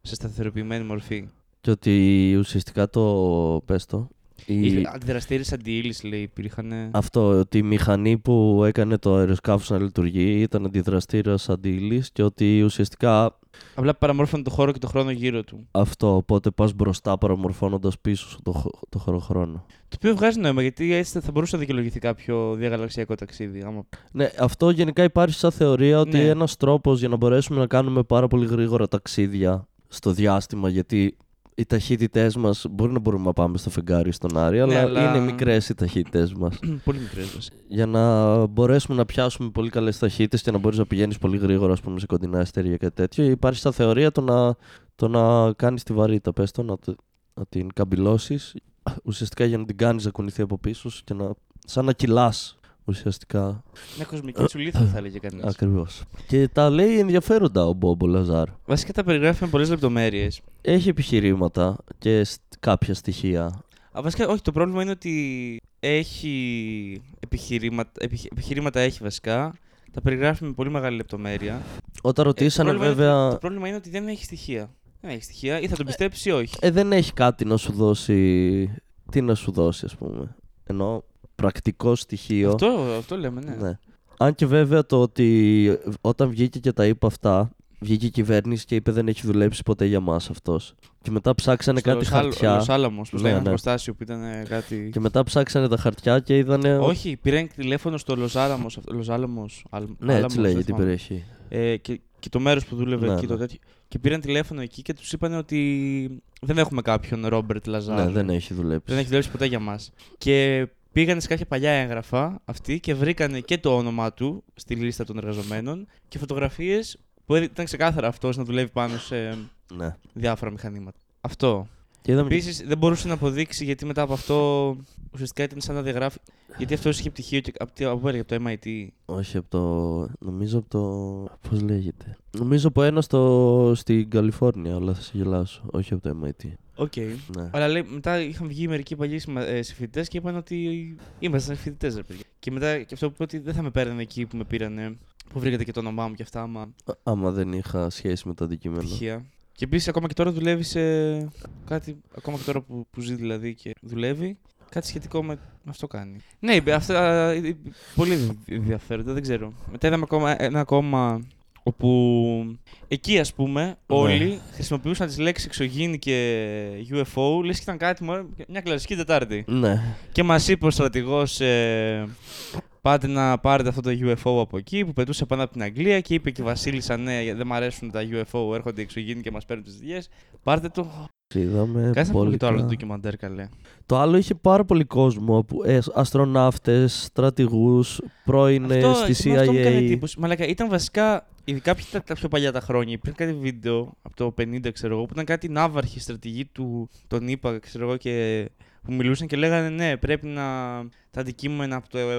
σε σταθεροποιημένη μορφή. Και ότι ουσιαστικά το. πες το. Η- Αντιδραστήρες αντιήλυση, λέει, υπήρχαν. Αυτό, ότι η μηχανή που έκανε το αεροσκάφος να λειτουργεί ήταν αντιδραστήρας αντίλη και ότι ουσιαστικά Απλά παραμόρφωνε το χώρο και το χρόνο γύρω του. αυτό. Οπότε πας μπροστά παραμορφώνοντας πίσω σου το, χ- το χωροχρόνο. Το οποίο βγάζει νόημα γιατί έτσι θα μπορούσε να δικαιολογηθεί κάποιο διαγαλαξιακό ταξίδι. Άμα... Ναι, αυτό γενικά υπάρχει σαν θεωρία ότι Ναι. ένας τρόπος για να μπορέσουμε να κάνουμε πάρα πολύ γρήγορα ταξίδια στο διάστημα, γιατί οι ταχύτητές μας μπορεί να μπορούμε να πάμε στο φεγγάρι στον Άρη, αλλά, Ναι, αλλά- είναι μικρές οι ταχύτητές μας. *clears throat* Πολύ μικρές για να μπορέσουμε να πιάσουμε πολύ καλές ταχύτητες και να μπορείς να πηγαίνεις πολύ γρήγορα, ας πούμε, σε κοντινά αστέρια και τέτοιο, υπάρχει σαν θεωρία το να, το να κάνεις τη βαρύτητα, πες το, να, το- να την καμπυλώσεις, ουσιαστικά για να την κάνεις να κουνηθεί από πίσω σου και να. σαν να κυλάς ουσιαστικά. Μια κοσμική τσουλήθα θα έλεγε κανείς. Ακριβώς. Και τα λέει ενδιαφέροντα ο Μπόμπο Λαζάρ. Βασικά τα περιγράφει με πολλές λεπτομέρειες. Έχει επιχειρήματα και σ- κάποια στοιχεία. Βασικά, όχι, το πρόβλημα είναι ότι έχει επιχειρήματα, επιχει- επιχειρήματα έχει βασικά. Τα περιγράφει με πολύ μεγάλη λεπτομέρεια. Όταν Ε, ρωτήσανε το πρόβλημα είναι βέβαια. ότι- το πρόβλημα είναι ότι δεν έχει στοιχεία. Δεν έχει στοιχεία, ή θα τον πιστέψει ή όχι. Ε, δεν έχει κάτι να σου δώσει. Τι να σου δώσει, ας πούμε. Ενώ πρακτικό στοιχείο. αυτό, αυτό λέμε, ναι. Ναι. Αν και βέβαια το ότι όταν βγήκε και τα είπε αυτά, βγήκε η κυβέρνηση και είπε δεν έχει δουλέψει ποτέ για μας αυτός. Και μετά ψάξανε Στο κάτι Λος Άλ- χαρτιά. Λος Άλαμος, πώς Ναι, λέγανε ναι. το εργοστάσιο που ήταν ε, κάτι. Και μετά ψάξανε τα χαρτιά και είδανε. Όχι, πήραν τηλέφωνο στο Λος Άλαμος, αυτό- Λος Άλαμος, Αλ- Ναι, Άλαμος, έτσι δεν λέγεται η θυμάμαι. περιοχή. Ε, και, και το μέρος που δούλευε Ναι, εκεί το ναι. τέτοιο. Και πήραν τηλέφωνο εκεί και τους είπαν ότι δεν έχουμε κάποιον Ρόμπερτ Λαζάρ. Ναι, δεν έχει δουλέψει. Δεν έχει δουλέψει ποτέ για μας. Και πήγαν σε κάποια παλιά έγγραφα αυτοί και βρήκανε και το όνομά του στη λίστα των εργαζομένων και φωτογραφίες που έδει- ήταν ξεκάθαρα αυτός να δουλεύει πάνω σε Ναι. διάφορα μηχανήματα. Αυτό. Και είδαμε. Επίσης δεν μπορούσε να αποδείξει γιατί μετά από αυτό ουσιαστικά ήταν σαν να διαγράφει. Γιατί αυτός είχε πτυχίο και από, τι- από, πού έλεγε, από το MIT. Όχι από το. Νομίζω από το. Πώς λέγεται. Νομίζω από ένα στο... στην Καλιφόρνια, αλλά θα σε γελάσω. Όχι από το MIT. OK. Ναι. Αλλά λέει, μετά είχαν βγει μερικοί παλιοί ε, συμφοιτητές και είπαν ότι ήμασταν φοιτητές, ρε παιδιά. Και μετά και αυτό που είπε ότι δεν θα με παίρνανε εκεί που με πήρανε, που βρήκατε και το όνομά μου και αυτά, άμα Α- Άμα δεν είχα σχέση με το αντικείμενο. πτυχία. Και επίσης ακόμα και τώρα δουλεύει σε κάτι, ακόμα και τώρα που, που ζει δηλαδή και δουλεύει, Κάτι σχετικό με αυτό κάνει. Ναι, είπε, αυτά ε, πολύ ενδιαφέροντα, δεν ξέρω. Μετά είδαμε ακόμα ένα ακόμα όπου εκεί ας πούμε όλοι χρησιμοποιούσαν τις λέξεις εξωγήινη και UFO λες και ήταν κάτι μωρέ, μια κλασική Τετάρτη. Ναι. Και μας είπε ο στρατηγός ε, πάτε να πάρετε αυτό το UFO από εκεί που πετούσε πάνω από την Αγγλία και είπε και η Βασίλισσα ναι δεν μ' αρέσουν τα UFO έρχονται οι εξωγήινοι και μας παίρνουν τις δουλειές πάρτε το. Είδαμε Κάτσε να πολύ πούμε το άλλο καλά. ντοκιμαντέρ καλέ. Το άλλο είχε πάρα πολύ κόσμο. που- Ε, αστροναύτες, στρατηγούς, πρώην ε, Αυτό, στη εμένα αυτό μου έκανε CIA. εντύπωση. Μαλάκα, ήταν βασικά, ειδικά πιο, τα, τα πιο παλιά τα χρόνια, υπήρχε κάτι βίντεο από το 50, ξέρω εγώ, που ήταν κάτι ναύαρχη στρατηγοί του, τον είπα, ξέρω εγώ, και που μιλούσαν και λέγανε ναι, πρέπει να τα αντικείμενα από το ε,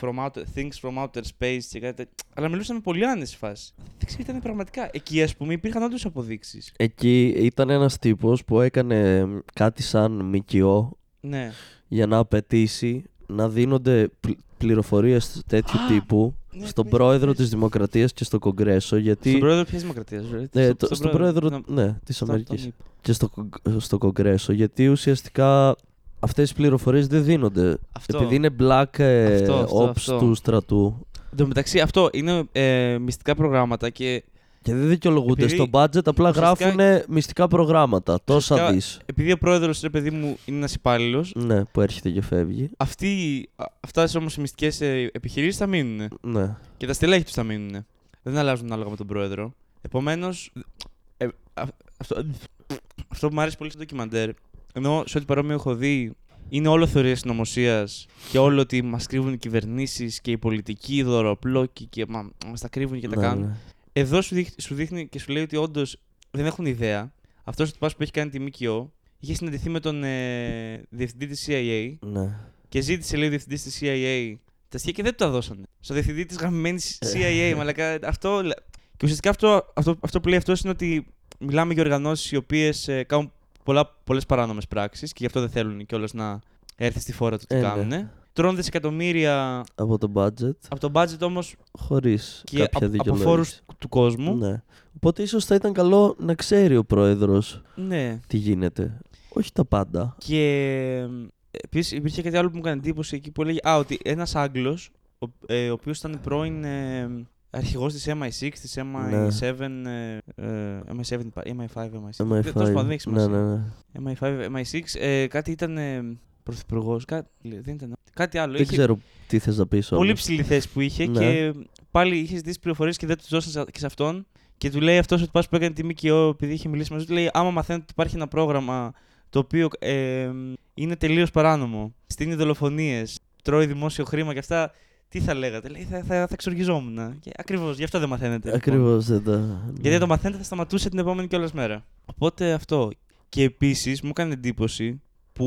from outer, things from outer space και κάτι τέτοιο. Αλλά μιλούσαν με πολύ άνεση φάση. Δεν ξέρω, ήταν πραγματικά. Εκεί, ας πούμε, υπήρχαν όντως αποδείξεις. Εκεί ήταν ένας τύπος που έκανε μ, κάτι σαν ΜΚΟ Ναι. για να απαιτήσει να δίνονται πλ- πληροφορίες τέτοιου Α, τύπου ναι, στον ναι, πρόεδρο ναι. της Δημοκρατίας και στο Κογκρέσο γιατί... Στον πρόεδρο ποιας δημοκρατίας, Ε, το- στον πρόεδρο, ναι, της Αμερικής και στο, κογκ- στο Κογκρέσο γιατί ουσιαστικά αυτές οι πληροφορίες δεν δίνονται Αυτό. επειδή είναι black ε, Αυτό, αυτό, ops αυτό. του στρατού Εν τω μεταξύ, αυτό είναι ε, μυστικά προγράμματα και και δεν δικαιολογούνται Επειδή στο budget απλά ουσιαστικά- γράφουν μυστικά προγράμματα τόσα Ουσιαστικά- δις επειδή ο πρόεδρος, ρε παιδί μου, είναι ένας υπάλληλος, ναι που έρχεται και φεύγει αυτοί, α- αυτάς όμως οι μυστικές επιχειρήσεις θα μείνουν. ναι Και τα στελέχη τους θα μείνουν. Δεν αλλάζουν ανάλογα με τον πρόεδρο. Επομένως. Ε, α- αυτό, αυτό που μου άρεσε πολύ στο ντοκιμαντέρ, ενώ σε ό,τι παρόμοιο έχω δει, είναι όλο θεωρία συνωμοσίας και όλο ότι μας κρύβουν οι κυβερνήσεις και οι πολιτικοί, οι δωροπλόκοι και μα μας τα κρύβουν και τα ναι, κάνουν. ναι. Εδώ σου δείχνει, σου δείχνει και σου λέει ότι όντως δεν έχουν ιδέα. Αυτός ο τυπάς που έχει κάνει τη ΜΚΟ είχε συναντηθεί με τον ε, διευθυντή της CIA ναι. και ζήτησε, λέει, ο διευθυντής της CIA τα στοιχεία και δεν του τα δώσανε. Στο διευθυντή της γραμμένης CIA, *laughs* μαλακά. Αυτό. λέ- Και ουσιαστικά αυτό, αυτό, αυτό που λέει αυτός είναι ότι μιλάμε για οργανώσεις οι οποίες κάνουν πολλές παράνομες πράξεις και γι' αυτό δεν θέλουν κιόλας να έρθει στη φόρα του τι Ε, ναι. κάνουν. Τρώνε δισεκατομμύρια από το budget από το budget όμως χωρίς και κάποια από, από δικαιολόγηση φόρους του κόσμου. ναι. οπότε ίσως θα ήταν καλό να ξέρει ο πρόεδρος ναι. τι γίνεται όχι τα πάντα Και επίσης υπήρχε κάτι άλλο που μου έκανε εντύπωση εκεί που έλεγε Α, ότι ένας Άγγλος, ο, ε, ο οποίος ήταν πρώην ε, αρχηγός της MI6, της MI7, ε, ε, MI7, MI5, MI6. MI5 Τέλος πάντων, δεν έχει ναι, σημασία. ναι, ναι. MI5, MI6, ε, κάτι ήταν ε, πρωθυπουργό. Κάτι, δεν ήταν. Κάτι άλλο. δεν είχε ξέρω τι θες να πεις πολύ όμως. ψηλή θέση που είχε Ναι. και πάλι είχε ζητήσει πληροφορίες και δεν τους δώσαν και σε αυτόν. Και του λέει αυτός ότι πας που έκανε τη ΜΚΟ, επειδή είχε μιλήσει μαζί του, λέει: Άμα μαθαίνετε ότι υπάρχει ένα πρόγραμμα το οποίο ε, είναι τελείως παράνομο, στείνει δολοφονίες, τρώει δημόσιο χρήμα και αυτά, τι θα λέγατε. Λέει: Θα, θα, θα εξοργιζόμουν. Και ακριβώς, γι' αυτό δεν μαθαίνετε. λοιπόν. Ακριβώς δεν τα... Γιατί αν το μαθαίνετε θα σταματούσε την επόμενη κιόλα μέρα. Οπότε αυτό. Και επίσης μου έκανε εντύπωση που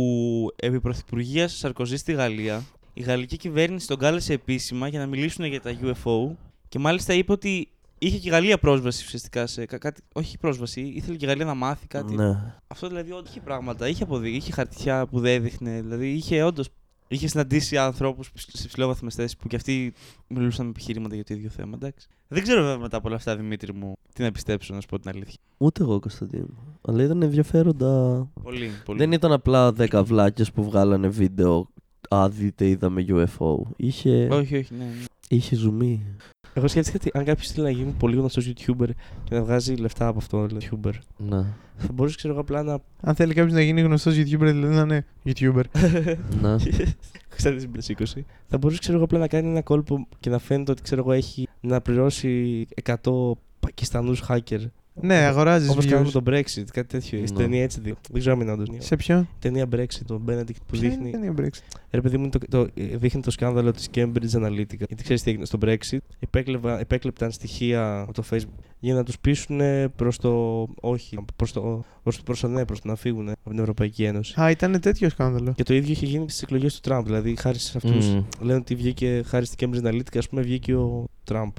επί πρωθυπουργίας Σαρκοζή στη Γαλλία, η γαλλική κυβέρνηση τον κάλεσε επίσημα για να μιλήσουν για τα UFO και μάλιστα είπε ότι είχε και η Γαλλία πρόσβαση ουσιαστικά σε κα- κάτι. Όχι πρόσβαση, ήθελε και η Γαλλία να μάθει κάτι. Ναι. Αυτό δηλαδή όντω είχε πράγματα, είχε αποδεί, είχε χαρτιά που δεν έδειχνε. Δηλαδή είχε όντως. Είχες συναντήσει ανθρώπους σε ψηλόβαθμες θέσεις που κι αυτοί μιλούσαν με επιχειρήματα για το ίδιο θέμα. Εντάξει. Δεν ξέρω βέβαια μετά από όλα αυτά, Δημήτρη μου, τι να πιστέψω, να σου πω την αλήθεια. Ούτε εγώ Κωνσταντίνο. Αλλά ήταν ενδιαφέροντα. Πολύ, πολύ. Δεν ήταν απλά 10 βλάκες που βγάλανε βίντεο. Α, δείτε, είδαμε UFO. Είχε, Όχι, όχι, ναι. ναι. είχε ζουμί. Εγώ σκέφτηκα ότι αν κάποιος θέλει να γίνει πολύ γνωστός YouTuber και να βγάζει λεφτά από αυτό, δηλαδή YouTuber, Ναι. θα μπορούσε ξέρω εγώ απλά να. Αν θέλει κάποιος να γίνει γνωστός YouTuber, δηλαδή να είναι YouTuber. *laughs* ναι. Ξέρετε, στην 20. Θα μπορούσε ξέρω εγώ απλά να κάνει ένα κόλπο και να φαίνεται ότι ξέρω εγώ έχει να πληρώσει 100 Πακιστανού hacker. Ναι, αγοράζεις Όπως κάνουμε views. το Brexit, κάτι τέτοιο. Στην Ναι. ταινία έτσι δει. Δεν ξέρω αν είναι όντω. Σε ποιο; Ταινία Brexit, το Benedict που Ποια δείχνει. είναι η Brexit; Ρε παιδί μου, το, το, ε, δείχνει το σκάνδαλο της Cambridge Analytica. Γιατί ξέρεις τι έγινε στο Brexit; Επέκλεβα, επέκλεπταν στοιχεία από το Facebook για να τους πείσουν προς το όχι, προς το, προς, προς το ναι, προς το να φύγουν από την Ευρωπαϊκή Ένωση. Α, ήταν τέτοιο σκάνδαλο. Και το ίδιο είχε γίνει στις εκλογές του Τραμπ. Δηλαδή, χάρη σε αυτούς, Μμμ. λένε ότι βγήκε χάρη στην Cambridge Analytica, ας πούμε, βγήκε ο Τραμπ.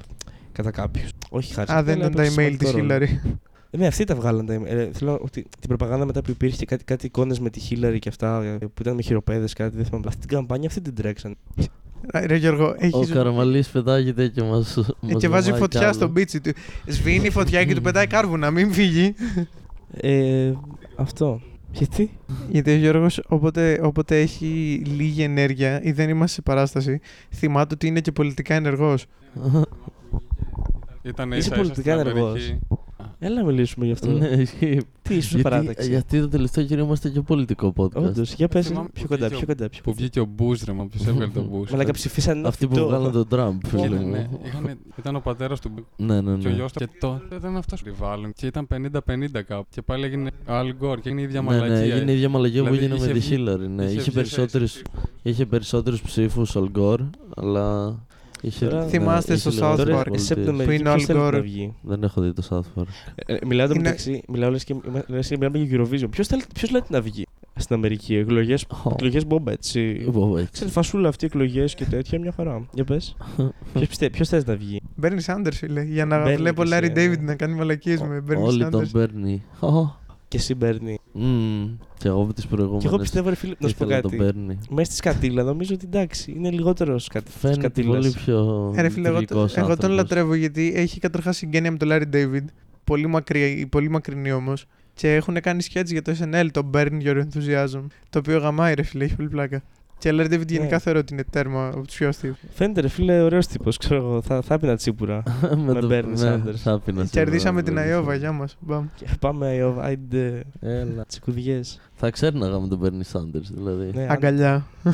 Κατά κάποιους. Όχι χάρη. σε Α, αυτό, δεν αλλά ήταν τα έπαιξε email της σημαντικό ρόλο. Hillary. Ε, Ναι, αυτοί τα βγάλαν τα email. Ε, θέλω ότι την προπαγάνδα μετά που υπήρχε κάτι, κάτι εικόνες με τη Hillary και αυτά ε, που ήταν με χειροπέδες, κάτι δεν θυμάμαι. Αυτή την καμπάνια αυτή την τρέξαν. Α, Ρε Γιώργο, Ο έχεις... Καραμαλής πετάγεται και μας, Ε, μας και βάζει βαμάει φωτιά κι άλλο. στο μπίτσι του. Σβήνει φωτιά και του πετάει *laughs* κάρβουνα, μην φύγει. Ε, αυτό. Γιατί; Γιατί ο Γιώργος όποτε, όποτε έχει λίγη ενέργεια ή δεν είμαστε σε παράσταση, θυμάται ότι είναι και πολιτικά ενεργός. *laughs* Ήταν Είσαι ίσα-ίσα πολιτικά στην ενεργός. Αμερική. Έλα να μιλήσουμε γι' αυτό. ναι, ισχύει. Τι ήσουν σε γιατί, παράταξη. γιατί το τελευταίο καιρό είμαστε και πολιτικό podcast. Όντως, για πες Θυμάμαι πιο που κοντά, βγήκε πιο ο- κοντά. Πιο Που κοντά. βγήκε ο Μπούς, ρε, μα ποιος *laughs* έβγαλε τον Μπούς. Μαλάκα ψηφίσαν ένα Αυτοί που φυτό. βγάλαν τον Τραμπ, φίλε Ναι, μου. ναι, είχανε- ήταν ο πατέρας του Ναι, ναι, και ο ναι. γιος του. Και τότε ήταν αυτός που βάλουν. Και ήταν 50-50 κάπου. Και πάλι έγινε ο Al Gore και έγινε η ίδια Ναι, ναι, μαλακία. έγινε η ίδια μαλακία που Δηλαδή, έγινε με είχε τη βγει- Χίλαρη. Ναι. είχε Είχε, βγει περισσότερους, σε- είχε περισσότερους ψήφους ο Αλγκόρ, αλλά είχε, Τώρα- ναι, Θυμάστε είχε στο λιγότερες South Park. Τώρα, πολιτείες. εσύ από την Που Αμερική είναι ο ποιος Al θέλει Gore. να βγει. Δεν έχω δει το South Park. Ε, Μιλάω το Είναι- μεταξύ, μιλάω λες και λες και μιλάμε για Eurovision. Ποιος, θέλει, ποιος λέτε να βγει στην Αμερική, εκλογές, Ω. εκλογές μπόμπα, έτσι. Εγώ, έτσι. Ξέρετε, φασούλα αυτή, εκλογές και τέτοια, μια χαρά. Για πες. *laughs* ποιος, πιστε, ποιος θες να βγει; Μπέρνι Σάντερ, φίλε. Για να Bernie βλέπω και Larry εσύ, David ε. να κάνει μαλακίες με Μπέρνι Όλοι Σάντερ. τον παίρνει. Και εσύ Μπέρνι. Μμμ. Και εγώ από τις προηγούμενες. Και εγώ πιστεύω, ρε φίλε, να σου πω ήθελα τον κάτι. παίρνει. Μέσα στη σκατήλα νομίζω ότι εντάξει, είναι λιγότερος σκατι... Φαίνεται σκατήλας. πολύ πιο Ε, ρε φίλε, εγώ, τυπικός εγώ τον άνθρωπος. λατρεύω γιατί έχει καταρχάς συγγένεια με τον Larry David. Πολύ, μακρύ, πολύ μακρινή όμως. Και έχουν κάνει σκέτς για το SNL, το Burn Your Enthusiasm. Το οποίο γαμάει, ρε φίλε, έχει πολύ πλάκα. Και ο Larry David γενικά Ναι. θεωρώ ότι είναι τέρμα από τους πιο αστείους. Φαίνεται, ρε φίλε, ωραίος τύπος, ξέρω εγώ. Θα, θα έπινα τσίπουρα. *laughs* με το- Bernie ναι, Sanders. θα έπινα Κερδίσαμε σίγουρα, την Bernie Αϊόβα, Sanders. γεια μας. Μπαμ. Και πάμε, Αϊόβα, άιντε, Έλα. τσικουδιές. Θα ξέρναγα με τον Bernie Sanders, δηλαδή. Ναι, αν- Αγκαλιά. Ναι.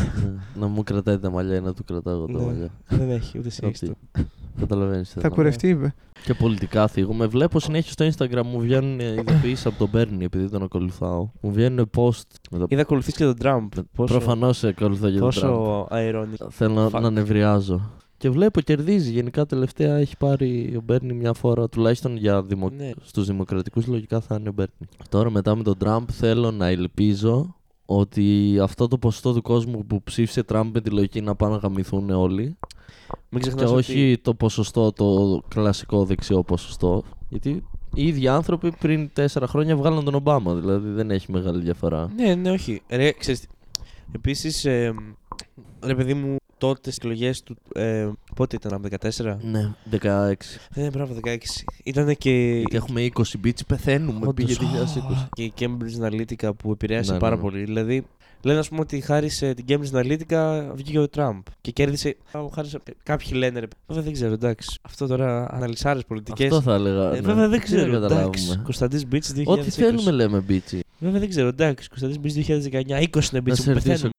να μου κρατάει τα μαλλιά ή να του κρατάω εγώ τα Ναι. μαλλιά. Δεν έχει, ούτε εσύ έχεις Ότι- το. Καταλαβαίνεις. τι Θα εννοώ. κουρευτεί, είπε. Και πολιτικά θίγουμε. Βλέπω συνέχεια στο Instagram μου βγαίνουν ειδοποιήσεις από τον Bernie επειδή τον ακολουθάω. Μου βγαίνουν post. Με το... Είδα ακολουθείς και τον Τραμπ. Πόσο, Προφανώς ακολουθώ για τον Trump. πόσο αερόνι. Θέλω Fuck. να νευριάζω. Και βλέπω κερδίζει. Γενικά τελευταία έχει πάρει ο Μπέρνι μια φορά, τουλάχιστον για δημο... Ναι. στους δημοκρατικούς λογικά θα είναι ο Μπέρνι. Τώρα μετά με τον Τραμπ θέλω να ελπίζω ότι αυτό το ποσοστό του κόσμου που ψήφισε Τραμπ με τη λογική να πάνε να γαμηθούν όλοι Μην και ξεχνάς όχι ότι το ποσοστό, το κλασικό δεξιό ποσοστό. Γιατί οι ίδιοι άνθρωποι πριν τέσσερα χρόνια βγάλαν τον Ομπάμα, δηλαδή δεν έχει μεγάλη διαφορά. Ναι, ναι, όχι. Ρε, ξέρεις, τι. επίσης, ε, ρε παιδί μου, τότε στις εκλογές του, ε, πότε ήταν, από 14? Ναι, 16. Ναι, μπράβο, 16. Ήταν και, Γιατί έχουμε 20 beats, πεθαίνουμε. Όντως. Πήγε 2020. και η Cambridge Analytica που επηρέασε Ναι, ναι, πάρα ναι. πολύ. Δηλαδή, λένε ας πούμε ότι χάρη σε την Cambridge Analytica βγήκε ο Τραμπ και κέρδισε. α, Χάρη σε, κάποιοι λένε, ρε, βέβαια δεν ξέρω, εντάξει. Αυτό τώρα αναλυσάρες πολιτικές. Αυτό θα έλεγα. Ε, ναι. βέβαια δεν Τι ξέρω, να εντάξει. καταλάβουμε. Κωνσταντής Μπίτς 2020. Ό,τι θέλουμε λέμε, μπίτσι. Βέβαια δεν ξέρω, εντάξει. Κωνσταντής Μπίτς 2019, 20 είναι Να